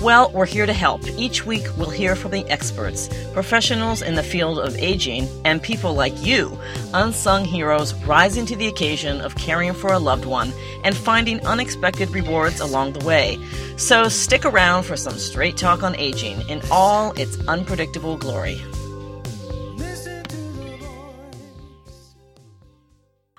Well, we're here to help. Each week, we'll hear from the experts, professionals in the field of aging, and people like you, unsung heroes rising to the occasion of caring for a loved one and finding unexpected rewards along the way. So stick around for some straight talk on aging in all its unpredictable glory.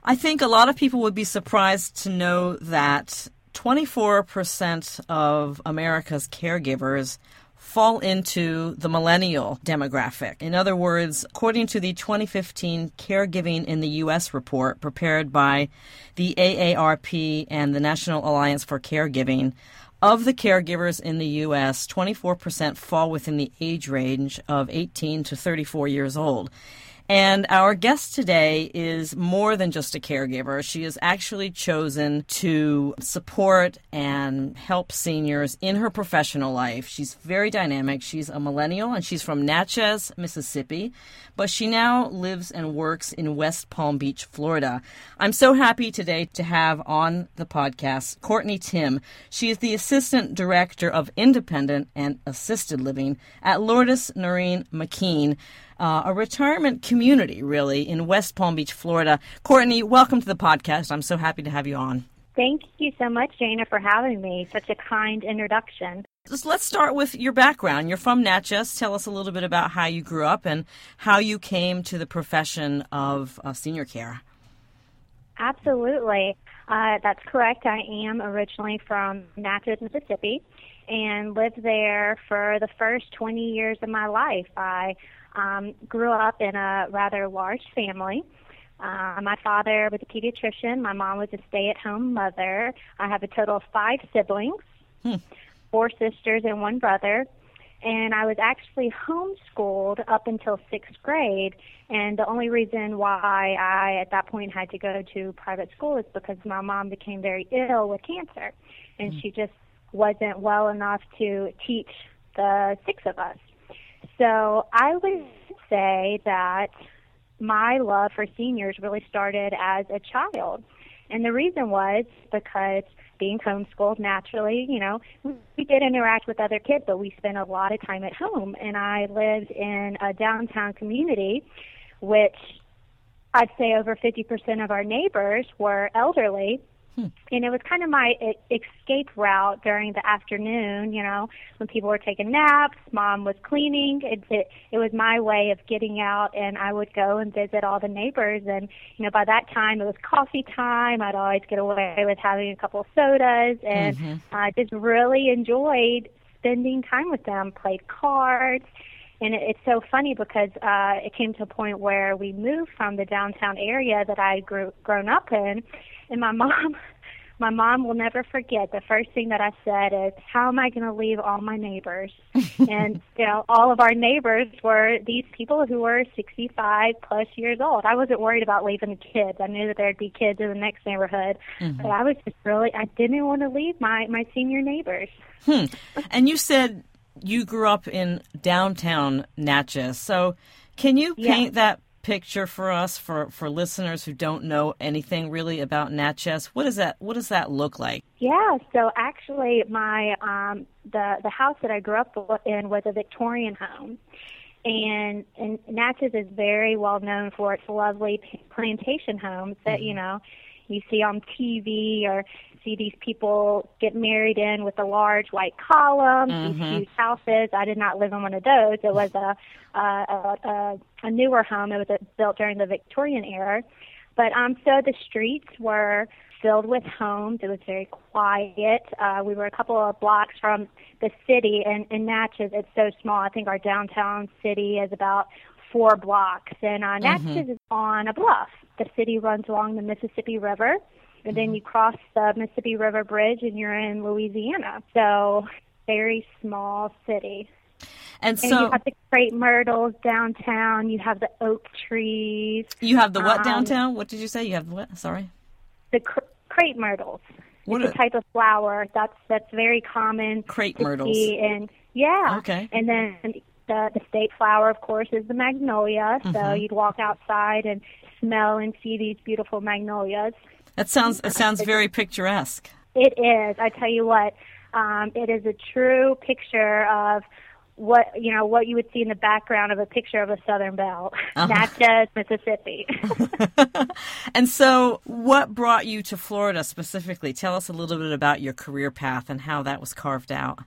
I think a lot of people would be surprised to know that 24% of America's caregivers fall into the millennial demographic. In other words, according to the 2015 Caregiving in the U.S. report prepared by the AARP and the National Alliance for Caregiving, of the caregivers in the U.S., 24% fall within the age range of 18 to 34 years old. And our guest today is more than just a caregiver. She has actually chosen to support and help seniors in her professional life. She's very dynamic. She's a millennial and she's from Natchez, Mississippi, but she now lives and works in West Palm Beach, Florida. I'm so happy today to have on the podcast Courtney Timm. She is the Assistant Director of Independent and Assisted Living at Lourdes Noreen McKeen uh, a retirement community, really, in West Palm Beach, Florida. Courtney, welcome to the podcast. I'm so happy to have you on. Thank you so much, Jana, for having me. Such a kind introduction. Let's start with your background. You're from Natchez. Tell us a little bit about how you grew up and how you came to the profession of senior care. Absolutely. Uh, that's correct. I am originally from Natchez, Mississippi, and lived there for the first 20 years of my life. I um, grew up in a rather large family. Uh, my father was a pediatrician. My mom was a stay-at-home mother. I have a total of five siblings, hmm. four sisters and one brother. And I was actually homeschooled up until sixth grade. And the only reason why I, at that point, had to go to private school is because my mom became very ill with cancer, and hmm. she just wasn't well enough to teach the six of us. So I would say that my love for seniors really started as a child. And the reason was because being homeschooled naturally, you know, we did interact with other kids, but we spent a lot of time at home. And I lived in a downtown community, which I'd say over 50% of our neighbors were elderly. Hmm. And it was kind of my escape route during the afternoon, you know, when people were taking naps, mom was cleaning. It, it, it was my way of getting out, and I would go and visit all the neighbors. And, you know, by that time it was coffee time. I'd always get away with having a couple of sodas, and mm-hmm. I just really enjoyed spending time with them, played cards. And it, it's so funny because uh, it came to a point where we moved from the downtown area that I grew grown up in, and my mom, my mom will never forget. The first thing that I said is, "How am I going to leave all my neighbors?" and you know, all of our neighbors were these people who were 65 plus years old. I wasn't worried about leaving the kids. I knew that there'd be kids in the next neighborhood, mm-hmm. but I was just really I didn't want to leave my my senior neighbors. Hmm. And you said you grew up in downtown Natchez, so can you paint yeah. that picture for us for, for listeners who don't know anything really about Natchez? What does that what does that look like? Yeah, so actually my um the the house that I grew up in was a Victorian home. And and Natchez is very well known for its lovely plantation homes that, mm-hmm. you know, you see on TV or see these people get married in with a large white column, mm-hmm. these huge houses. I did not live in one of those. It was a a, a, a newer home. It was a, built during the Victorian era. But um, so the streets were filled with homes. It was very quiet. Uh, we were a couple of blocks from the city, and in Natchez, it's so small. I think our downtown city is about four blocks, and uh, Natchez mm-hmm. is on a bluff. The city runs along the Mississippi River, and then mm-hmm. you cross the Mississippi River Bridge and you're in Louisiana. So very small city. And, and so you have the crepe myrtles downtown. You have the oak trees. You have the what um, downtown? What did you say? You have the what? Sorry. the cr- crepe myrtles. What it's a, type of flower that's that's very common. Crepe myrtles. And yeah. Okay. And then the the state flower, of course, is the magnolia. Mm-hmm. So you'd walk outside and smell and see these beautiful magnolias. That sounds it sounds very picturesque. It is. I tell you what, um, it is a true picture of what you know what you would see in the background of a picture of a Southern Belle, uh-huh. Natchez, Mississippi. and so, what brought you to Florida specifically? Tell us a little bit about your career path and how that was carved out.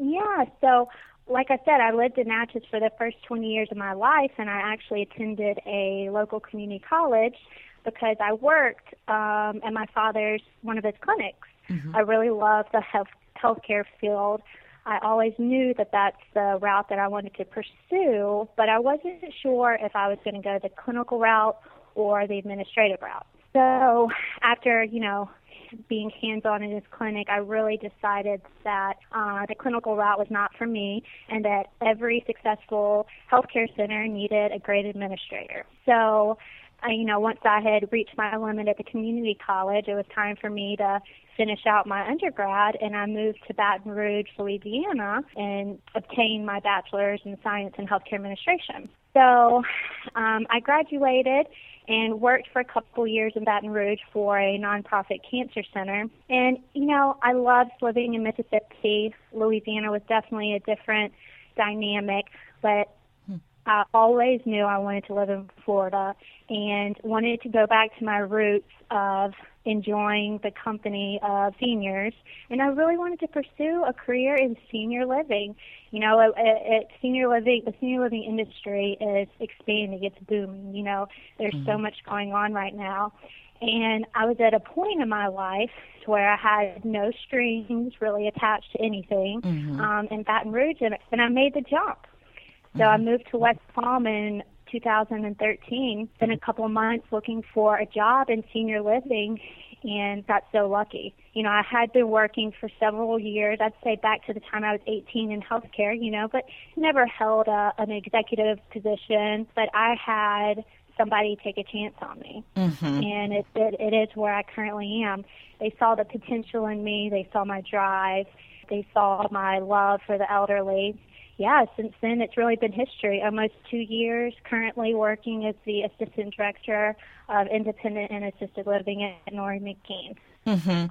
Yeah, so like I said, I lived in Natchez for the first 20 years of my life, and I actually attended a local community college because I worked um, at my father's one of his clinics. Mm-hmm. I really love the health healthcare field. I always knew that that's the route that I wanted to pursue, but I wasn't sure if I was going to go the clinical route or the administrative route. So after, you know, being hands-on in his clinic, I really decided that uh, the clinical route was not for me, and that every successful healthcare center needed a great administrator. So, I, you know, once I had reached my limit at the community college, it was time for me to finish out my undergrad and I moved to Baton Rouge, Louisiana and obtained my bachelor's in science and healthcare administration. So um, I graduated and worked for a couple years in Baton Rouge for a nonprofit cancer center. And, you know, I loved living in Mississippi. Louisiana was definitely a different dynamic, but I always knew I wanted to live in Florida and wanted to go back to my roots of enjoying the company of seniors. And I really wanted to pursue a career in senior living. You know, at, at senior living, the senior living industry is expanding. It's booming. You know, there's mm-hmm. so much going on right now. And I was at a point in my life where I had no strings really attached to anything mm-hmm. um, in Baton Rouge, and, and I made the jump. So I moved to West Palm in 2013. Been a couple of months looking for a job in senior living and got so lucky. You know, I had been working for several years, I'd say back to the time I was 18 in healthcare, you know, but never held a, an executive position. But I had somebody take a chance on me. Mm-hmm. And it, it, it is where I currently am. They saw the potential in me, they saw my drive, they saw my love for the elderly yeah, since then it's really been history. Almost two years currently working as the assistant director of independent and assisted living at Noreen McKeen. Mm-hmm.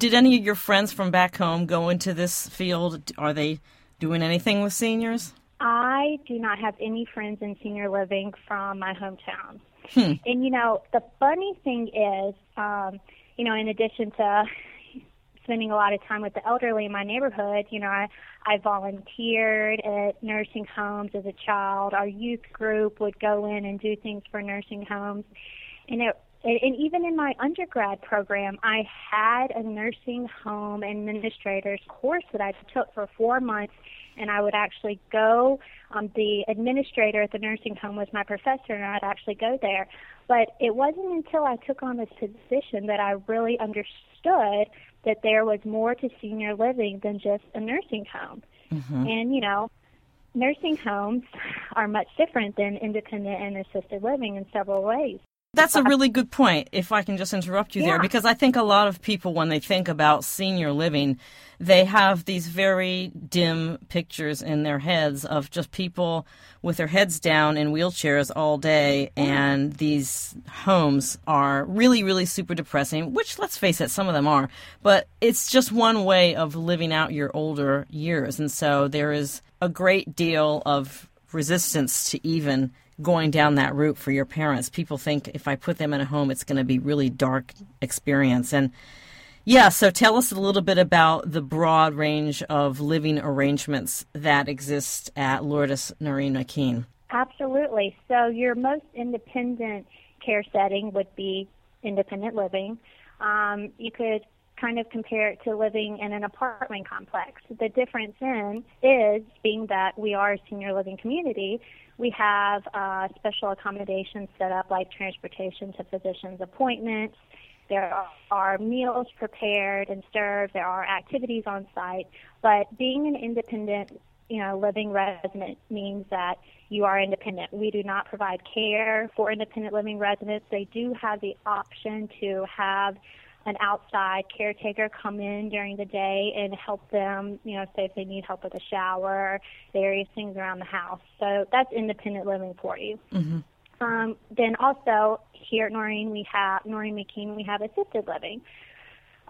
Did any of your friends from back home go into this field? Are they doing anything with seniors? I do not have any friends in senior living from my hometown. Hmm. And you know, the funny thing is, um, you know, in addition to spending a lot of time with the elderly in my neighborhood. You know, I, I volunteered at nursing homes as a child. Our youth group would go in and do things for nursing homes. And it and even in my undergrad program, I had a nursing home administrator's course that I took for four months, and I would actually go. Um, the administrator at the nursing home was my professor, and I'd actually go there. But it wasn't until I took on this position that I really understood that there was more to senior living than just a nursing home. Mm-hmm. And, you know, nursing homes are much different than independent and assisted living in several ways. That's a really good point, if I can just interrupt you yeah. there, because I think a lot of people, when they think about senior living, they have these very dim pictures in their heads of just people with their heads down in wheelchairs all day, and these homes are really, really super depressing, which, let's face it, some of them are, but it's just one way of living out your older years. And so there is a great deal of resistance to even going down that route for your parents. People think if I put them in a home, it's going to be really dark experience. And yeah, so tell us a little bit about the broad range of living arrangements that exist at Lourdes Noreen McKeen. Absolutely. So your most independent care setting would be independent living. Um, you could kind of compare it to living in an apartment complex. The difference in is being that we are a senior living community, we have uh, special accommodations set up like transportation to physicians' appointments. There are meals prepared and served. There are activities on site. But being an independent you know, living resident means that you are independent. We do not provide care for independent living residents. They do have the option to have an outside caretaker come in during the day and help them, you know, say if they need help with a shower, various things around the house. So that's independent living for you. Mm-hmm. Um, then also here at Noreen, we have Noreen McKeen, we have assisted living.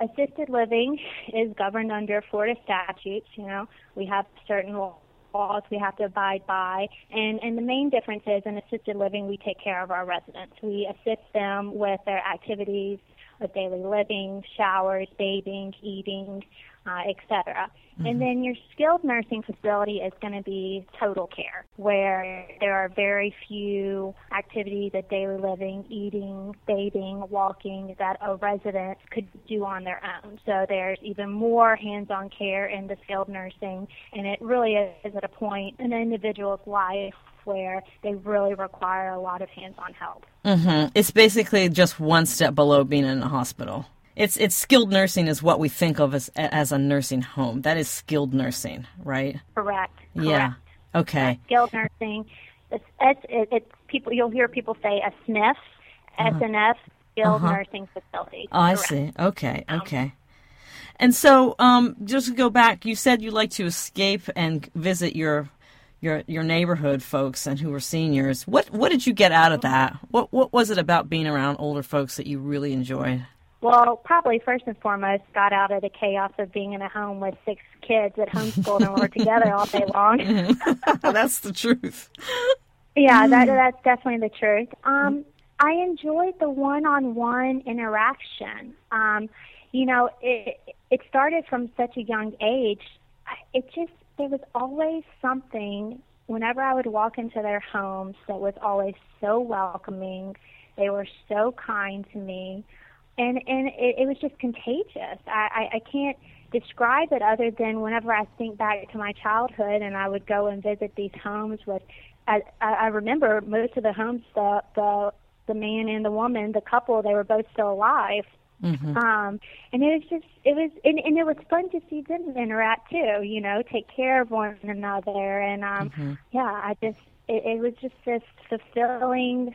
Assisted living is governed under Florida statutes. You know, we have certain laws we have to abide by. And, and the main difference is in assisted living, we take care of our residents. We assist them with their activities of daily living, showers, bathing, eating, uh, etc. Mm-hmm. And then your skilled nursing facility is going to be total care, where there are very few activities of daily living, eating, bathing, walking that a resident could do on their own. So there's even more hands-on care in the skilled nursing, and it really is at a point in an individual's life where they really require a lot of hands-on help. Mm-hmm. It's basically just one step below being in a hospital. It's it's skilled nursing is what we think of as as a nursing home. That is skilled nursing, right? Correct. Yeah. Okay. skilled nursing. It's, it's, it's people. You'll hear people say a SNF, uh-huh. SNF, skilled uh-huh. nursing facility. Oh, I see. Okay. Okay. And so, um, just to go back, you said you like to escape and visit your your your neighborhood folks and who were seniors. What what did you get out of that? What what was it about being around older folks that you really enjoyed? Well, probably first and foremost, got out of the chaos of being in a home with six kids at homeschool and we're together all day long. that's the truth. Yeah, that that's definitely the truth. Um, I enjoyed the one-on-one interaction. Um, you know, it it started from such a young age. It just there was always something whenever I would walk into their homes that was always so welcoming. They were so kind to me and and it, it was just contagious. I, I I can't describe it other than whenever I think back to my childhood and I would go and visit these homes with. I I remember most of the homes the the the man and the woman the couple they were both still alive. Mm-hmm. Um, and it was just, it was, and, and it was fun to see them interact too, you know, take care of one another. And, um, mm-hmm. yeah, I just, it, it was just this fulfilling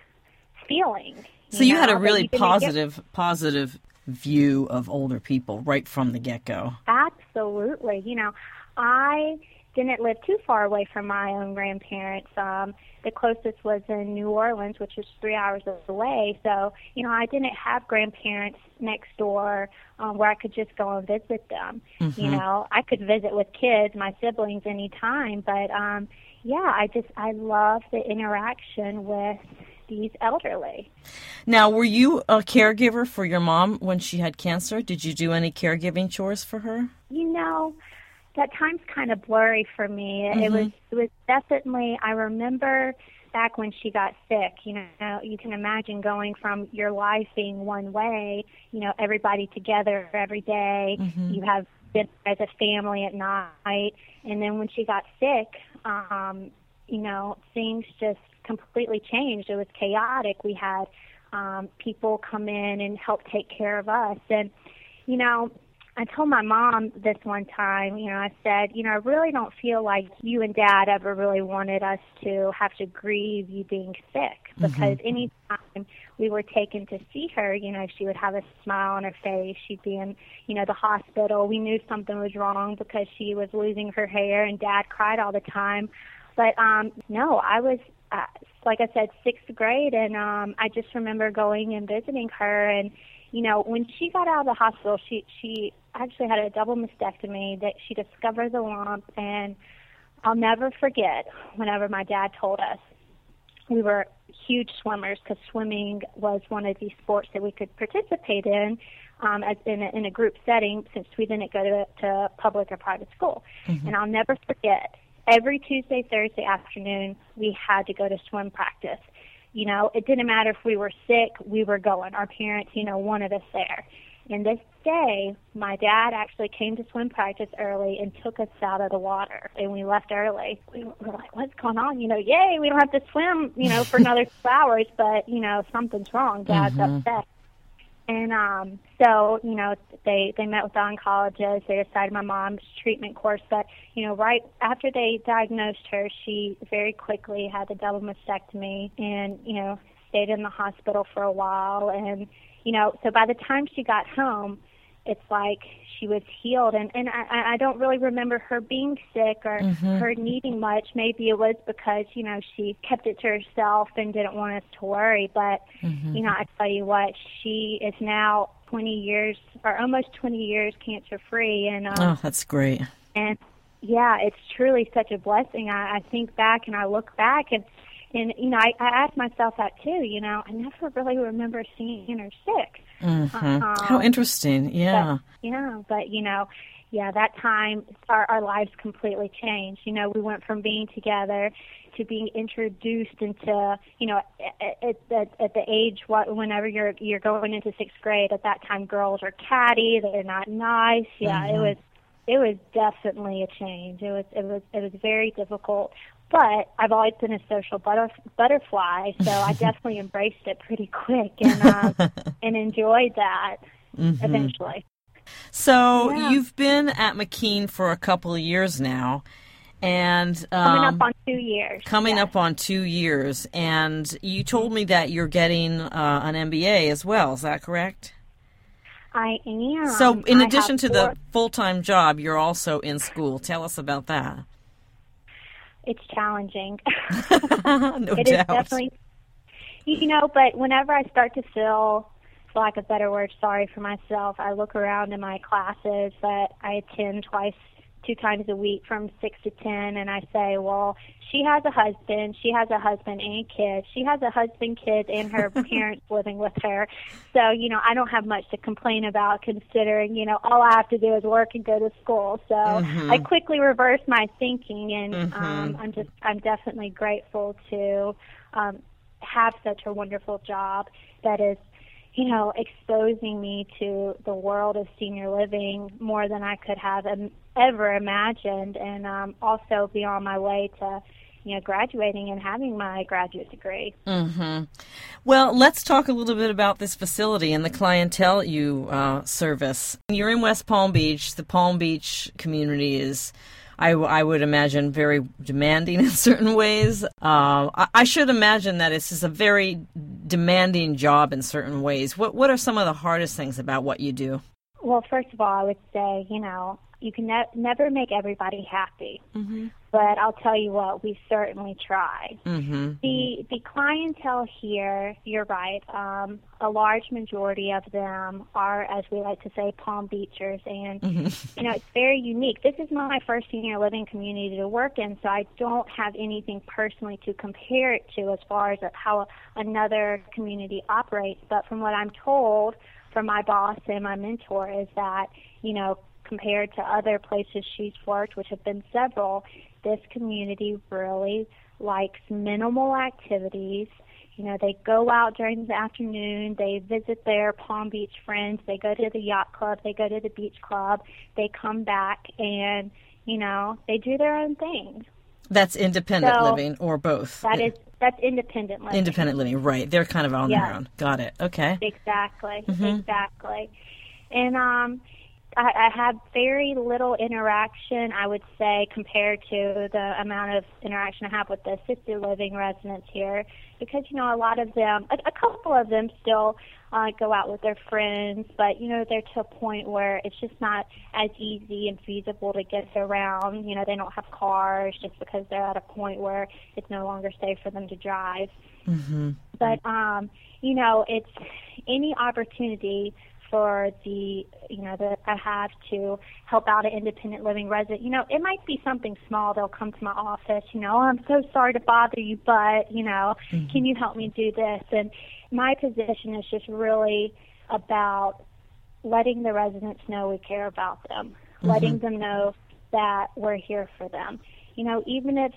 feeling. So you, know, had a really positive, positive view of older people right from the get go. Absolutely. You know, I didn't live too far away from my own grandparents. Um, the closest was in New Orleans, which was three hours away. So, you know, I didn't have grandparents next door um, where I could just go and visit them. Mm-hmm. You know, I could visit with kids, my siblings, anytime. But um, yeah, I just I love the interaction with these elderly. Now, were you a caregiver for your mom when she had cancer? Did you do any caregiving chores for her? You know, that time's kind of blurry for me. Mm-hmm. It was it was definitely I remember back when she got sick, you know, you can imagine going from your life being one way, you know, everybody together every day. Mm-hmm. You have been as a family at night, and then when she got sick, um, you know, things just completely changed. It was chaotic. We had um, people come in and help take care of us. And, you know, I told my mom this one time, you know, I said, you know, I really don't feel like you and dad ever really wanted us to have to grieve you being sick because mm-hmm. anytime we were taken to see her, you know, she would have a smile on her face. She'd be in, you know, the hospital. We knew something was wrong because she was losing her hair and dad cried all the time. But um no, I was uh, like I said, sixth grade, and um, I just remember going and visiting her. And you know, when she got out of the hospital, she she actually had a double mastectomy. That she discovered the lump, and I'll never forget. Whenever my dad told us, we were huge swimmers because swimming was one of these sports that we could participate in. Um, as in a, in a group setting, since we didn't go to, to public or private school, mm-hmm. and I'll never forget every Tuesday, Thursday afternoon, we had to go to swim practice. You know, it didn't matter if we were sick, we were going. Our parents, you know, wanted us there. And this day, my dad actually came to swim practice early and took us out of the water. And we left early. We were like, what's going on? You know, yay, we don't have to swim, you know, for another two hours, but, you know, something's wrong. Dad's mm-hmm. upset. And um, so, you know, they they met with the oncologist. They decided my mom's treatment course. But you know, right after they diagnosed her, she very quickly had the double mastectomy, and you know, stayed in the hospital for a while. And you know, so by the time she got home, it's like she was healed and and I, I don't really remember her being sick or mm-hmm. her needing much maybe it was because you know she kept it to herself and didn't want us to worry but mm-hmm. you know I tell you what she is now 20 years or almost 20 years cancer free and um, oh that's great and yeah it's truly such a blessing I, I think back and I look back and and you know I, I ask myself that too you know I never really remember seeing her sick Mm-hmm. Um, How interesting. Yeah. But, yeah, but you know, yeah, that time our, our lives completely changed. You know, we went from being together to being introduced into, you know, at, at, at the age what whenever you're you're going into sixth grade. At that time, girls are catty. They're not nice. Yeah, mm-hmm. it was it was definitely a change. It was it was it was very difficult. But I've always been a social butter, butterfly, so I definitely embraced it pretty quick and um, and enjoyed that mm-hmm. eventually. So yeah. you've been at McKeen for a couple of years now, and um, coming up um, on two years. Coming yes. up on two years, and you told me that you're getting uh, an MBA as well. Is that correct? I am. So, in addition to four... the full time job, you're also in school. Tell us about that it's challenging. no it doubt. is definitely, you know, but whenever I start to feel, for lack of a better word, sorry for myself, I look around in my classes that I attend twice two times a week from six to ten and I say, Well, she has a husband, she has a husband and kids. She has a husband, kids and her parents living with her. So, you know, I don't have much to complain about considering, you know, all I have to do is work and go to school. So mm-hmm. I quickly reverse my thinking and mm-hmm. um I'm just I'm definitely grateful to um have such a wonderful job that is you know, exposing me to the world of senior living more than I could have ever imagined, and um, also be on my way to, you know, graduating and having my graduate degree. Mm-hmm. Well, let's talk a little bit about this facility and the clientele you uh, service. You're in West Palm Beach. The Palm Beach community is I, I would imagine very demanding in certain ways. Uh, I, I, should imagine that this is a very demanding job in certain ways. What what are some of the hardest things about what you do? Well, first of all, I would say you know you can ne- never make everybody happy. Mm-hmm. But I'll tell you what, we certainly try. Mm-hmm. The the clientele here, you're right. Um, a large majority of them are, as we like to say, Palm Beachers, and mm-hmm. you know it's very unique. This is my first senior living community to work in, so I don't have anything personally to compare it to as far as how another community operates. But from what I'm told from my boss and my mentor is that you know compared to other places she's worked, which have been several, this community really likes minimal activities. You know, they go out during the afternoon, they visit their Palm Beach friends, they go to the yacht club, they go to the beach club, they come back and, you know, they do their own thing. That's independent so living or both. That is that's independent living. Independent living, right. They're kind of on yes. their own. Got it. Okay. Exactly. Mm-hmm. Exactly. And um I, I have very little interaction, I would say, compared to the amount of interaction I have with the assisted living residents here, because you know a lot of them, a, a couple of them still uh, go out with their friends, but you know they're to a point where it's just not as easy and feasible to get around. You know they don't have cars just because they're at a point where it's no longer safe for them to drive. Mm-hmm. But um, you know it's any opportunity for the you know that I have to help out an independent living resident. You know, it might be something small. They'll come to my office. You know, oh, I'm so sorry to bother you, but you know, mm-hmm. can you help me do this? And my position is just really about letting the residents know we care about them, mm-hmm. letting them know that we're here for them. You know, even if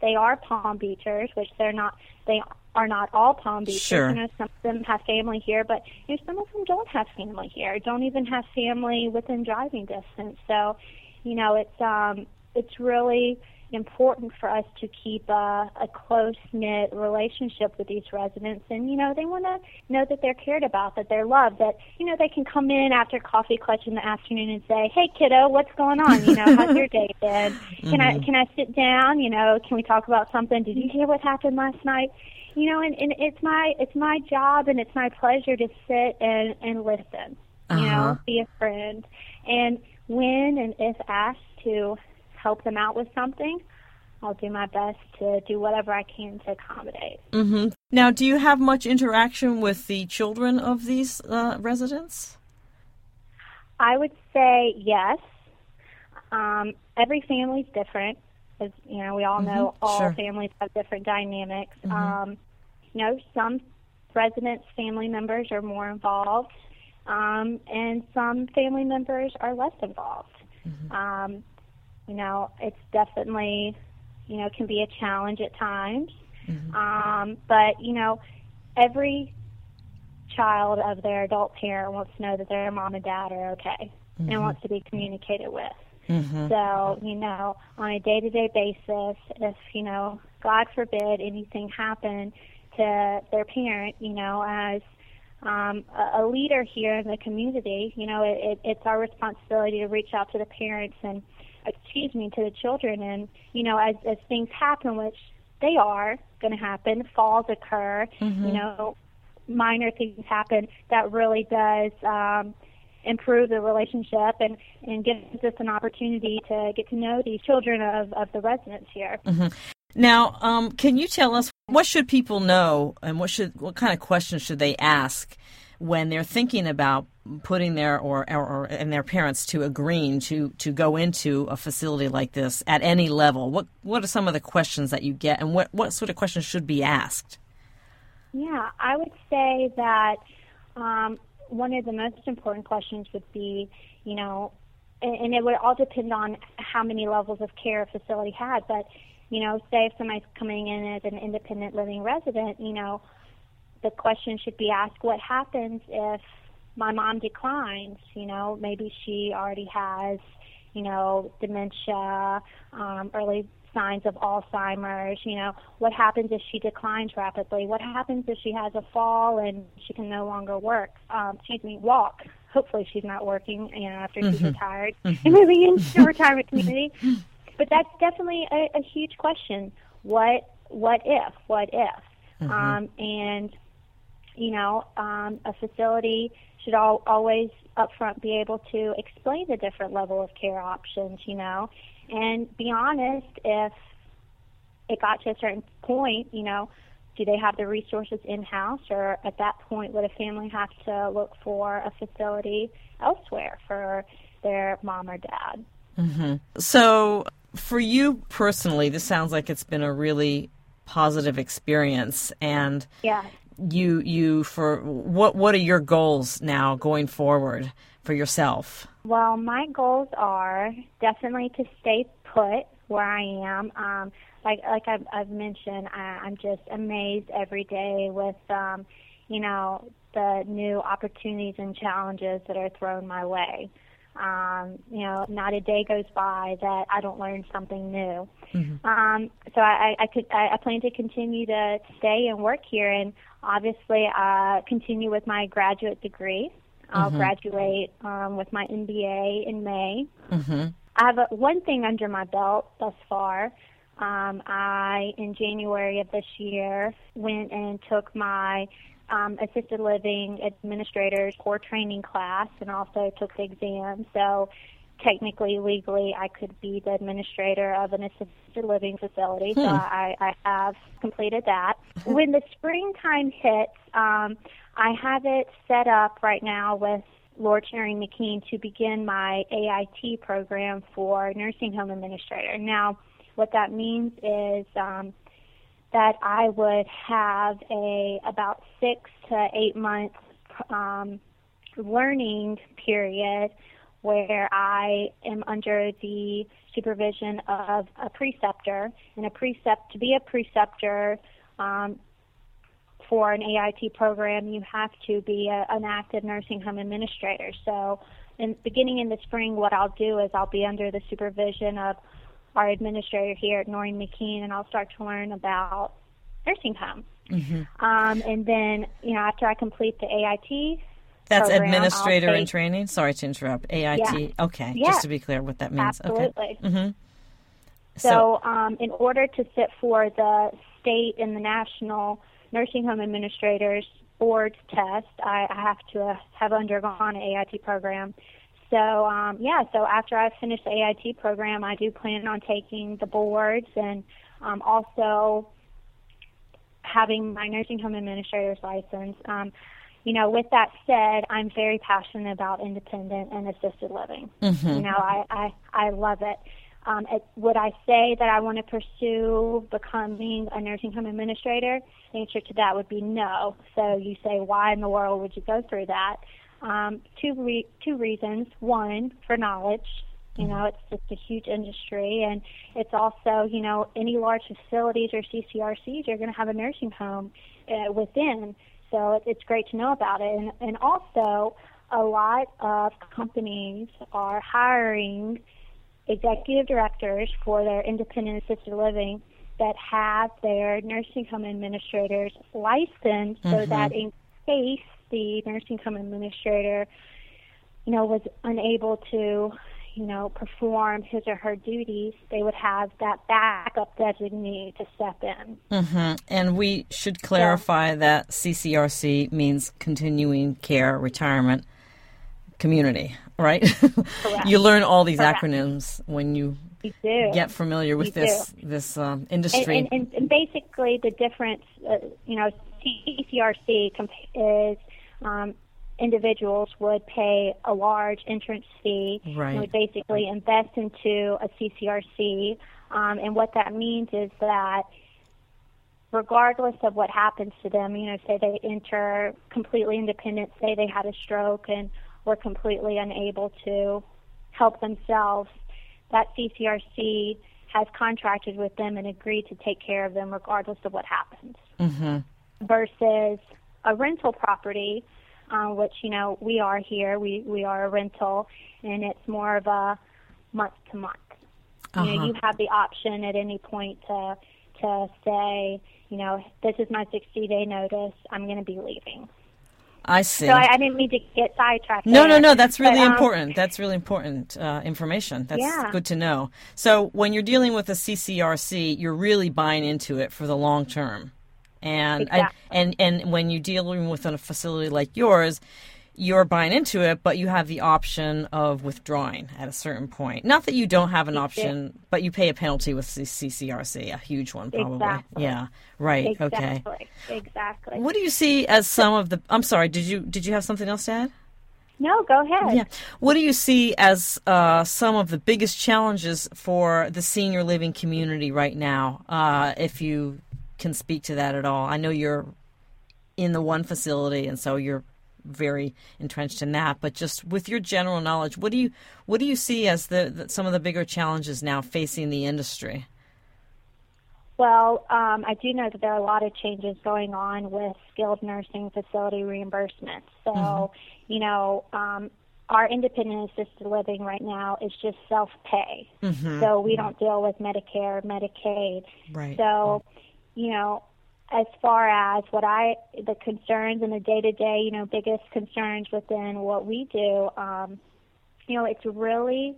they are Palm Beachers, which they're not, they are not all Palm Beachers. Sure. You know, some of them have family here, but you know, some of them don't have family here. Don't even have family within driving distance. So, you know, it's um, it's really important for us to keep a, a close knit relationship with these residents and you know they want to know that they're cared about that they're loved that you know they can come in after coffee clutch in the afternoon and say hey kiddo what's going on you know how's your day been can mm-hmm. i can i sit down you know can we talk about something did you hear what happened last night you know and, and it's my it's my job and it's my pleasure to sit and and listen you uh-huh. know be a friend and when and if asked to help them out with something, I'll do my best to do whatever I can to accommodate. Mm-hmm. Now, do you have much interaction with the children of these uh, residents? I would say yes. Um, every family's different, as you know. We all mm-hmm. know all sure. families have different dynamics. Mm-hmm. Um, you know, some residents' family members are more involved, um, and some family members are less involved. Mm-hmm. Um, you know, it's definitely, you know, can be a challenge at times. Mm-hmm. Um, but, you know, every child of their adult parent wants to know that their mom and dad are okay mm-hmm. and wants to be communicated with. Mm-hmm. So, you know, on a day to day basis, if, you know, God forbid anything happened to their parent, you know, as um, a, a leader here in the community, you know, it, it, it's our responsibility to reach out to the parents and excuse me, to the children. And, you know, as, as things happen, which they are going to happen, falls occur, mm-hmm. you know, minor things happen, that really does um, improve the relationship and, and gives us an opportunity to get to know these children of, of the residents here. Mm-hmm. Now, um, can you tell us what should people know and what should what kind of questions should they ask when they're thinking about putting their or, or, or and their parents to agreeing to to go into a facility like this at any level? What what are some of the questions that you get and what what sort of questions should be asked? Yeah i would say that um, one of the most important questions would be you know and, and it would all depend on how many levels of care a facility had but you know say if somebody's coming in as an independent living resident you know the question should be asked what happens if my mom declines? You know maybe she already has you know dementia um, early signs of alzheimer's you know what happens if she declines rapidly? What happens if she has a fall and she can no longer work? Um, excuse me walk. Hopefully she's not working you know after mm-hmm. she's retired. Mm-hmm. and moving into a retirement community but that's definitely a, a huge question what what if what if mm-hmm. um, and you know, um, a facility should all, always upfront be able to explain the different level of care options, you know, and be honest if it got to a certain point, you know, do they have the resources in house or at that point would a family have to look for a facility elsewhere for their mom or dad? Mm-hmm. So, for you personally, this sounds like it's been a really positive experience and yeah you you for what what are your goals now going forward for yourself? Well, my goals are definitely to stay put where I am. Um, like like I've, I've mentioned, I, I'm just amazed every day with um, you know the new opportunities and challenges that are thrown my way. Um, you know, not a day goes by that I don't learn something new. Mm-hmm. Um, so I, I could I, I plan to continue to stay and work here, and obviously uh, continue with my graduate degree. I'll mm-hmm. graduate um, with my MBA in May. Mm-hmm. I have a, one thing under my belt thus far. Um, I, in January of this year, went and took my um, assisted living administrator's core training class and also took the exam. So technically, legally, I could be the administrator of an assisted living facility. Hmm. So I, I have completed that. when the springtime hits, um, I have it set up right now with Lourdes Noreen McKeen to begin my AIT program for nursing home administrator. Now, what that means is um, that I would have a about six to eight months um, learning period where I am under the supervision of a preceptor, and a precept to be a preceptor um, for an AIT program, you have to be a, an active nursing home administrator. So, in beginning in the spring, what I'll do is I'll be under the supervision of our administrator here at Noreen McKeen, and I'll start to learn about nursing home. Mm-hmm. Um, and then, you know, after I complete the AIT, that's program, administrator take, in training. Sorry to interrupt. AIT. Yeah. Okay, yeah. just to be clear, what that means. Absolutely. Okay. Mm-hmm. So, so um, in order to sit for the state and the national nursing home administrators board test, I, I have to uh, have undergone an AIT program. So um, yeah, so after I finish the AIT program, I do plan on taking the boards and um, also having my nursing home administrator's license. Um, you know, with that said, I'm very passionate about independent and assisted living. Mm-hmm. You know, I, I, I love it. Um, it. Would I say that I want to pursue becoming a nursing home administrator? The answer to that would be no. So you say, why in the world would you go through that? Um, two re- two reasons. One, for knowledge. You know, it's just a huge industry, and it's also, you know, any large facilities or CCRCs you're going to have a nursing home uh, within. So it's great to know about it. And, and also, a lot of companies are hiring executive directors for their independent assisted living that have their nursing home administrators licensed mm-hmm. so that in case the nursing home administrator, you know, was unable to you know, perform his or her duties, they would have that backup designee to step in. Mm-hmm. And we should clarify yeah. that CCRC means continuing care retirement community, right? you learn all these Correct. acronyms when you, get familiar with you this do. this um, industry. And, and, and, basically, the difference, uh, you know, CCRC is um, individuals would pay a large entrance fee right. and would basically invest into a CCRC. Um, and what that means is that regardless of what happens to them, you know, say they enter completely independent, say they had a stroke and were completely unable to help themselves, that CCRC has contracted with them and agreed to take care of them regardless of what happens. Mm-hmm. Versus a rental property uh, which you know we are here. We we are a rental, and it's more of a month to month. Uh-huh. You know, you have the option at any point to to say, you know, this is my 60 day notice. I'm going to be leaving. I see. So I, I, didn't mean to get sidetracked. No, there, no, no. That's really but, um, important. That's really important uh, information. That's yeah. good to know. So when you're dealing with a CCRC, you're really buying into it for the long term. And, exactly. and and when you're dealing with a facility like yours, you're buying into it, but you have the option of withdrawing at a certain point. Not that you don't have an option, but you pay a penalty with CCRC, a huge one probably. Exactly. Yeah, right. Exactly. Okay. Exactly. What do you see as some of the? I'm sorry. Did you did you have something else to add? No, go ahead. Yeah. What do you see as uh, some of the biggest challenges for the senior living community right now? Uh, if you can speak to that at all. I know you're in the one facility, and so you're very entrenched in that. But just with your general knowledge, what do you what do you see as the, the some of the bigger challenges now facing the industry? Well, um, I do know that there are a lot of changes going on with skilled nursing facility reimbursement. So, mm-hmm. you know, um, our independent assisted living right now is just self pay. Mm-hmm. So we don't deal with Medicare, Medicaid. Right. So you know, as far as what I, the concerns and the day to day, you know, biggest concerns within what we do, um, you know, it's really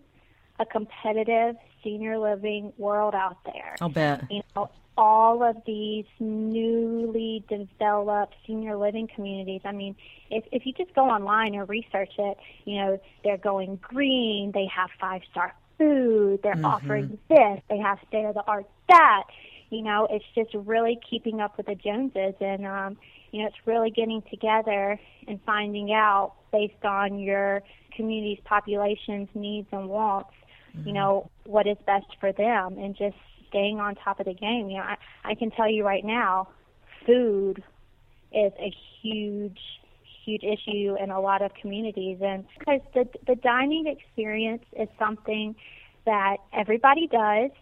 a competitive senior living world out there. I'll bet. You know, all of these newly developed senior living communities. I mean, if if you just go online and research it, you know, they're going green, they have five star food, they're mm-hmm. offering this, they have state of the art that you know, it's just really keeping up with the Joneses, and um, you know, it's really getting together and finding out based on your community's population's needs and wants, mm-hmm. you know, what is best for them, and just staying on top of the game. You know, I, I can tell you right now, food is a huge huge issue in a lot of communities and because the the dining experience is something that everybody does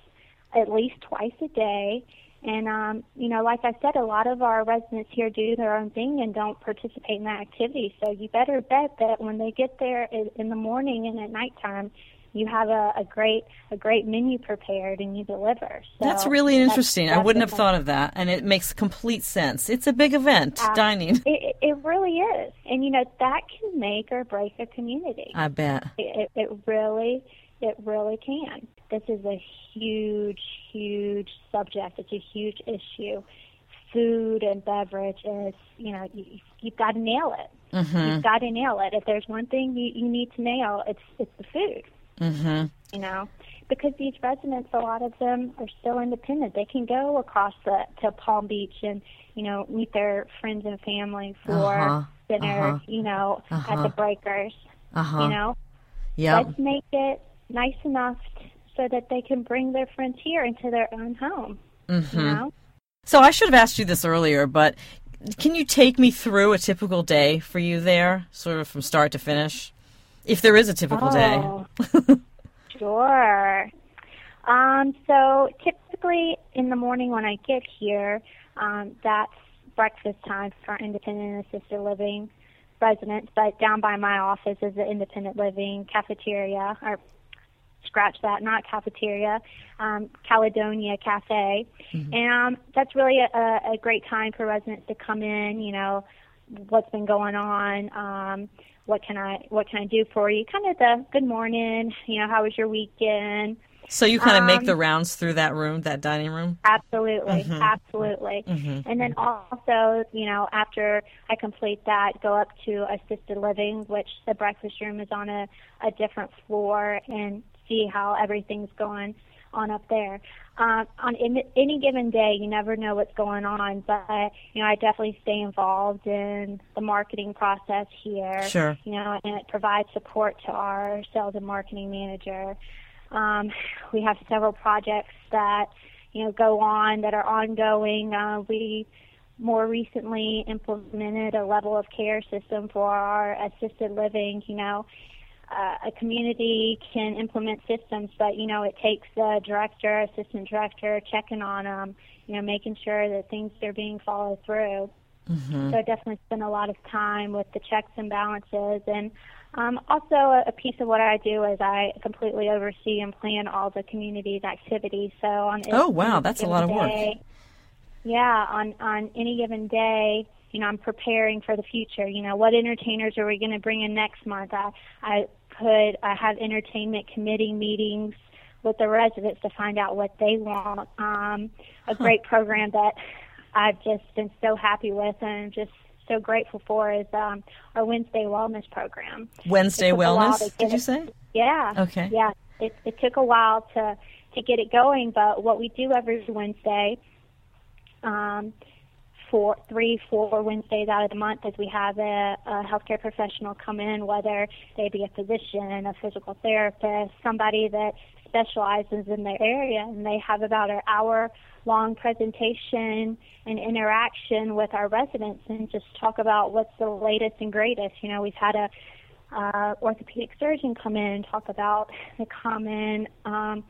at least twice a day. And, um, you know, like I said, a lot of our residents here do their own thing and don't participate in that activity. So you better bet that when they get there in the morning and at nighttime, you have a, a great a great menu prepared and you deliver. So that's really interesting. that's I wouldn't have thought of that, and it makes complete sense. It's a big event, Uh, dining. It, it really is, and you know that can make or break a community. I bet. It, it really, it really can. This is a huge, huge subject. It's a huge issue. Food and beverage is, you know, you, you've got to nail it. Mm-hmm. You've got to nail it. If there's one thing you, you need to nail, it's it's the food. Mm-hmm. You know, because these residents, a lot of them are still independent. They can go across the to Palm Beach and you know meet their friends and family for Uh-huh. dinner. Uh-huh. You know, at Uh-huh. the breakers. Uh huh. You know, Yep. let's make it nice enough t- so that they can bring their friends here into their own home. Mm-hmm. You know, So I should have asked you this earlier, but can you take me through a typical day for you there, sort of from start to finish? If there is a typical day. Oh, sure. Um, so typically in the morning when I get here, um, that's breakfast time for independent and assisted living residents. But down by my office is the independent living cafeteria, or scratch that, not cafeteria, um, Caledonia Cafe, and um, that's really a, a great time for residents to come in. You know, what's been going on. Um, what can I what can I do for you? Kind of the good morning. You know, how was your weekend? So you kind of make Um, the rounds through that room, that dining room? Absolutely, absolutely. And then also, you know, after I complete that, go up to assisted living, which the breakfast room is on a, a different floor, and see how everything's going on up there. Um, on in, any given day, you never know what's going on, but you know, I definitely stay involved in the marketing process here. Sure. You know, and it provides support to our sales and marketing manager. Um, we have several projects that you know go on that are ongoing. Uh, we more recently implemented a level of care system for our assisted living. You know, uh, a community can implement systems, but you know it takes the director, assistant director checking on them. You know, making sure that things are being followed through. So I definitely spend a lot of time with the checks and balances, and um, also a, a piece of what I do is I completely oversee and plan all the community's activities. So on Oh, wow, that's a lot of work. Yeah, on on any given day, you know, I'm preparing for the future. You know, what entertainers are we going to bring in next month? I I put I have entertainment committee meetings with the residents to find out what they want. Um, a great program that I've just been so happy with and just so grateful for is um, our Wednesday wellness program. Wednesday It took a while wellness, did you it- say? Yeah. Okay. Yeah. It, it took a while to to get it going, but what we do every Wednesday, um, for three, four Wednesdays out of the month, as we have a, a healthcare professional come in, whether they be a physician, a physical therapist, somebody that specializes in their area, and they have about an hour long presentation and interaction with our residents and just talk about what's the latest and greatest. You know, we've had a uh, orthopedic surgeon come in and talk about the common um,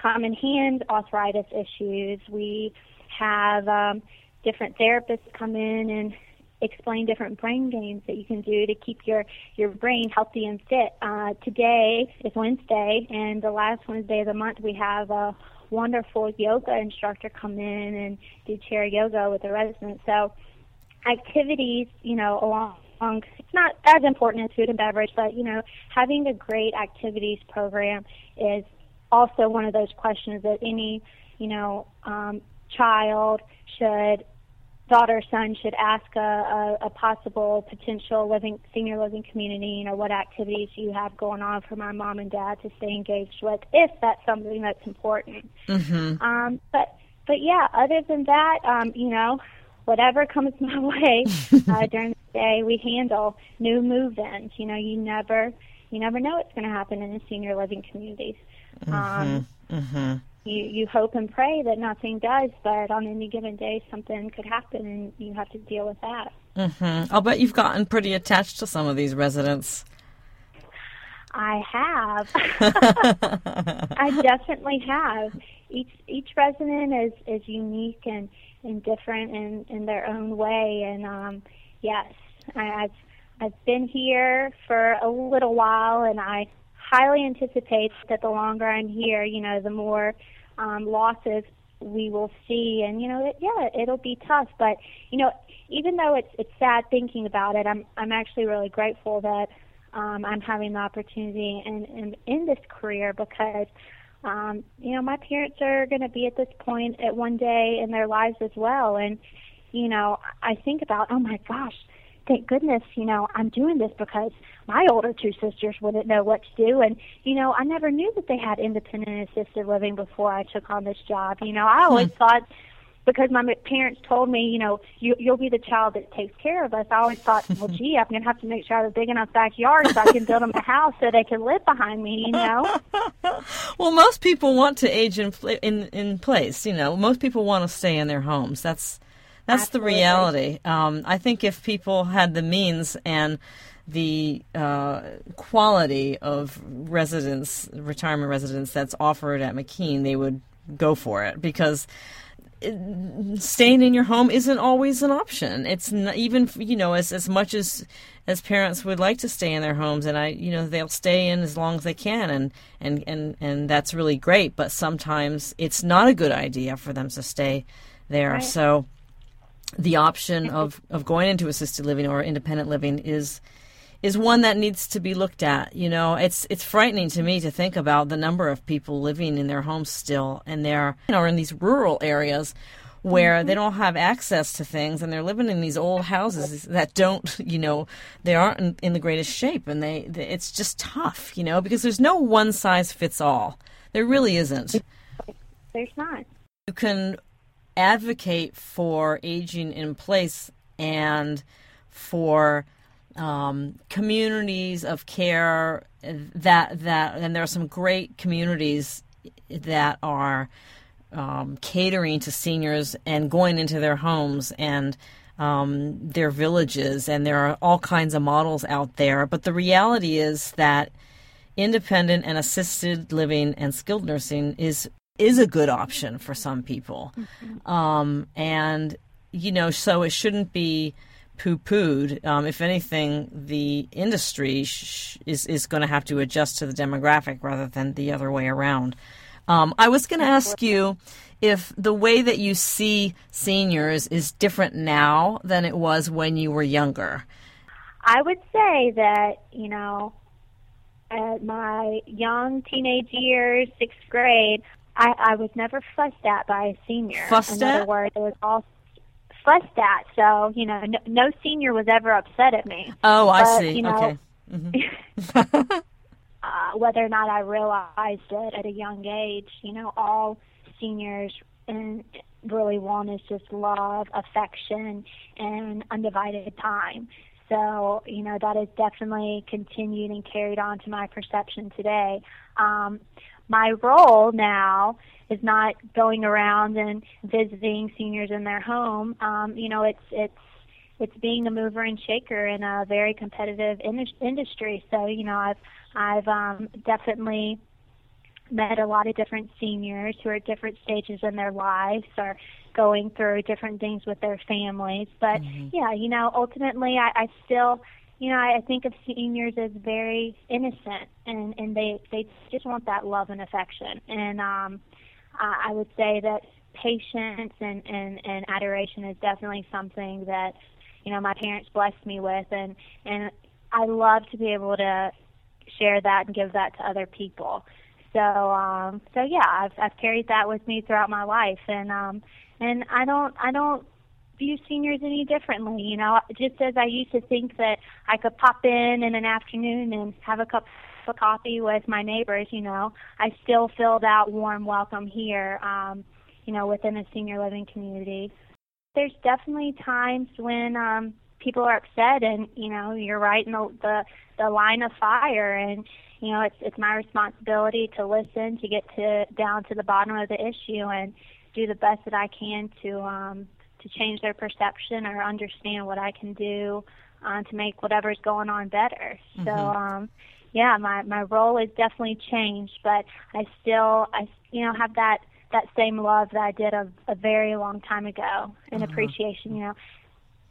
common hand arthritis issues. We have um, different therapists come in and explain different brain games that you can do to keep your your brain healthy and fit. Uh, today is Wednesday, and the last Wednesday of the month we have a wonderful yoga instructor come in and do chair yoga with the residents. So activities, you know, along it's not as important as food and beverage, but you know, having a great activities program is also one of those questions that any, you know, um, child should daughter son should ask a, a, a possible potential living senior living community you know what activities you have going on for my mom and dad to stay engaged with if that's something that's important Mm-hmm. um, but but yeah, other than that, um, you know, whatever comes my way uh, during the day, we handle new move-ins. You know, you never you never know what's going to happen in the senior living communities. Um, Mm-hmm. You you hope and pray that nothing does, but on any given day, something could happen, and you have to deal with that. Mm-hmm. I'll bet you've gotten pretty attached to some of these residents. I have. I definitely have. Each each resident is is unique and and different in in their own way. And um, yes, I, I've I've been here for a little while, and I highly anticipate that the longer I'm here, you know, the more um, losses we will see, and you know, it, yeah, it'll be tough. But you know, even though it's it's sad thinking about it, I'm I'm actually really grateful that um, I'm having the opportunity in, in in this career because um, you know my parents are going to be at this point at one day in their lives as well, and you know, I think about, oh my gosh, thank goodness, you know, I'm doing this because my older two sisters wouldn't know what to do. And, you know, I never knew that they had independent assisted living before I took on this job. You know, I always hmm. thought because my parents told me, you know, you, you'll be the child that takes care of us. I always thought, well, gee, I'm going to have to make sure I have a big enough backyard so I can build them a house so they can live behind me, you know. well, most people want to age in in in place. You know, most people want to stay in their homes. That's that's Absolutely. the reality. Um, I think if people had the means and the uh, quality of residence, retirement residence that's offered at McKeen, they would go for it because staying in your home isn't always an option. It's not even you know as as much as as parents would like to stay in their homes, and I you know they'll stay in as long as they can, and and and and that's really great. But sometimes it's not a good idea for them to stay there. Right. So the option of, of going into assisted living or independent living is is one that needs to be looked at. You know, it's it's frightening to me to think about the number of people living in their homes still, and they're you know in these rural areas where mm-hmm. they don't have access to things, and they're living in these old houses that don't, you know, they aren't in, in the greatest shape, and they, they it's just tough, you know, because there's no one size fits all. There really isn't. There's not. You can advocate for aging in place and for um, communities of care that that and there are some great communities that are um, catering to seniors and going into their homes and um, their villages and there are all kinds of models out there but the reality is that independent and assisted living and skilled nursing is is a good option for some people. Mm-hmm. Um, and, you know, so it shouldn't be poo pooed. Um, if anything, the industry sh- is, is going to have to adjust to the demographic rather than the other way around. Um, I was going to ask you if the way that you see seniors is different now than it was when you were younger. I would say that, you know, at my young teenage years, sixth grade, I, I was never fussed at by a senior. Fussed In other words, it was all fussed at. So you know, no, no senior was ever upset at me. Oh, I but, see. You know, okay. Mm-hmm. uh, whether or not I realized it at a young age, you know, all seniors and really want is just love, affection, and undivided time. So, you know, that has definitely continued and carried on to my perception today. Um, my role now is not going around and visiting seniors in their home. Um, you know, it's it's it's being a mover and shaker in a very competitive in- industry. So, you know, I've I've um, definitely met a lot of different seniors who are at different stages in their lives or going through different things with their families. But mm-hmm. yeah, you know, ultimately, I, I still you know, I, think of seniors as very innocent, and and they they just want that love and affection. And um, I, I would say that patience and and and adoration is definitely something that you know my parents blessed me with, and and I love to be able to share that and give that to other people. So um, so yeah, I've I've carried that with me throughout my life, and um, and I don't I don't view seniors any differently. You know, just as I used to think that I could pop in in an afternoon and have a cup of coffee with my neighbors, you know, I still feel that warm welcome here, um, you know, within a senior living community. There's definitely times when um, people are upset, and you know, you're right in the, the the line of fire, and you know, it's it's my responsibility to listen, to get to down to the bottom of the issue, and do the best that I can to um, to change their perception or understand what I can do uh, to make whatever's going on better. Mm-hmm. So, um, yeah, my my role has definitely changed, but I still I you know have that that same love that I did a, a very long time ago and uh-huh. appreciation. You know,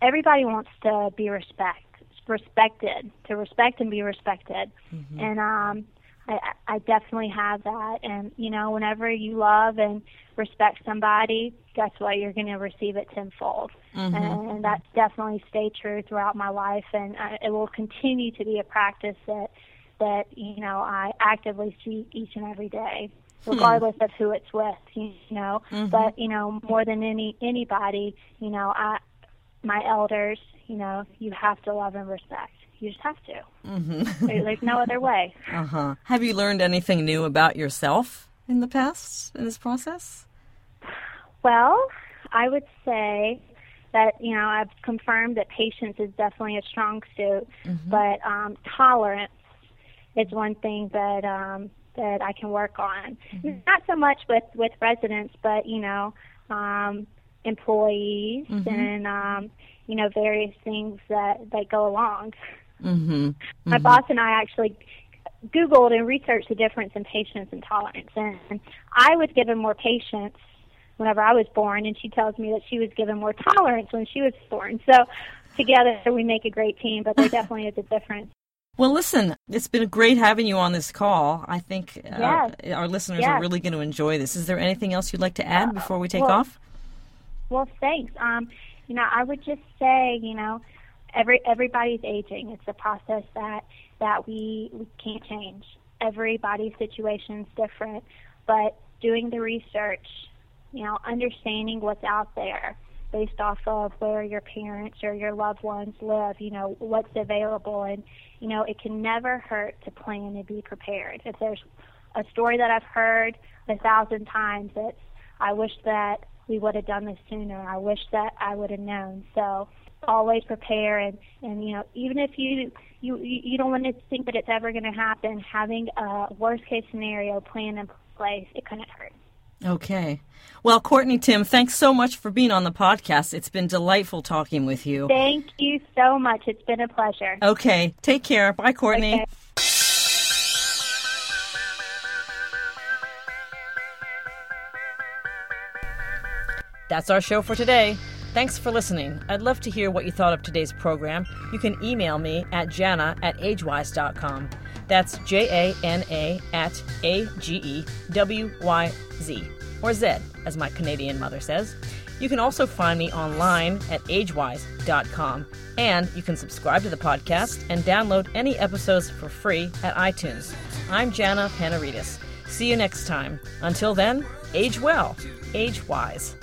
everybody wants to be respect respected to respect and be respected, mm-hmm. and um, I, I definitely have that. And, you know, whenever you love and respect somebody, guess what? You're going to receive it tenfold. Mm-hmm. And, and that's definitely stayed true throughout my life. And I, it will continue to be a practice that, that, you know, I actively seek each and every day. Hmm. regardless hmm. of who it's with, you know. Mm-hmm. But you know, more than any anybody, you know, I my elders, you know, you have to love and respect. You just have to. Mm-hmm. There's no other way. Uh huh. Have you learned anything new about yourself in the past in this process? Well, I would say that you know I've confirmed that patience is definitely a strong suit, mm-hmm. but um, tolerance is one thing that um, that I can work on. Mm-hmm. Not so much with with residents, but you know, um, employees mm-hmm. and um, you know various things that that go along. Mm-hmm. My mm-hmm. boss and I actually Googled and researched the difference in patience and tolerance, and I was given more patience whenever I was born, and she tells me that she was given more tolerance when she was born. So together we make a great team, but there definitely is a difference. Well, listen, it's been great having you on this call. I think uh, yes. our, our, listeners yes. are really going to enjoy this. Is there anything else you'd like to add uh, before we take well, off? Well, thanks. Um, you know, I would just say, you know, every everybody's aging. It's a process that that we we can't change. Everybody's situation is different, but doing the research, you know, understanding what's out there based off of where your parents or your loved ones live, you know, what's available and you know, it can never hurt to plan and be prepared. If there's a story that I've heard a thousand times, it's I wish that we would have done this sooner. I wish that I would have known. So always prepare and and you know even if you you you don't want to think that it's ever going to happen having a worst case scenario plan in place it couldn't hurt Okay. Well, Courtney Timm, thanks so much for being on the podcast. It's been delightful talking with you. Thank you so much. It's been a pleasure. Okay. Take care. Bye, Courtney. Okay. That's our show for today. Thanks for listening. I'd love to hear what you thought of today's program. You can email me at jana at agewyz.com. That's J A N A at A G E W Y Z, or Z, as my Canadian mother says. You can also find me online at agewyz.com, and you can subscribe to the podcast and download any episodes for free at iTunes. I'm Jana Panarites. See you next time. Until then, age well, age wise.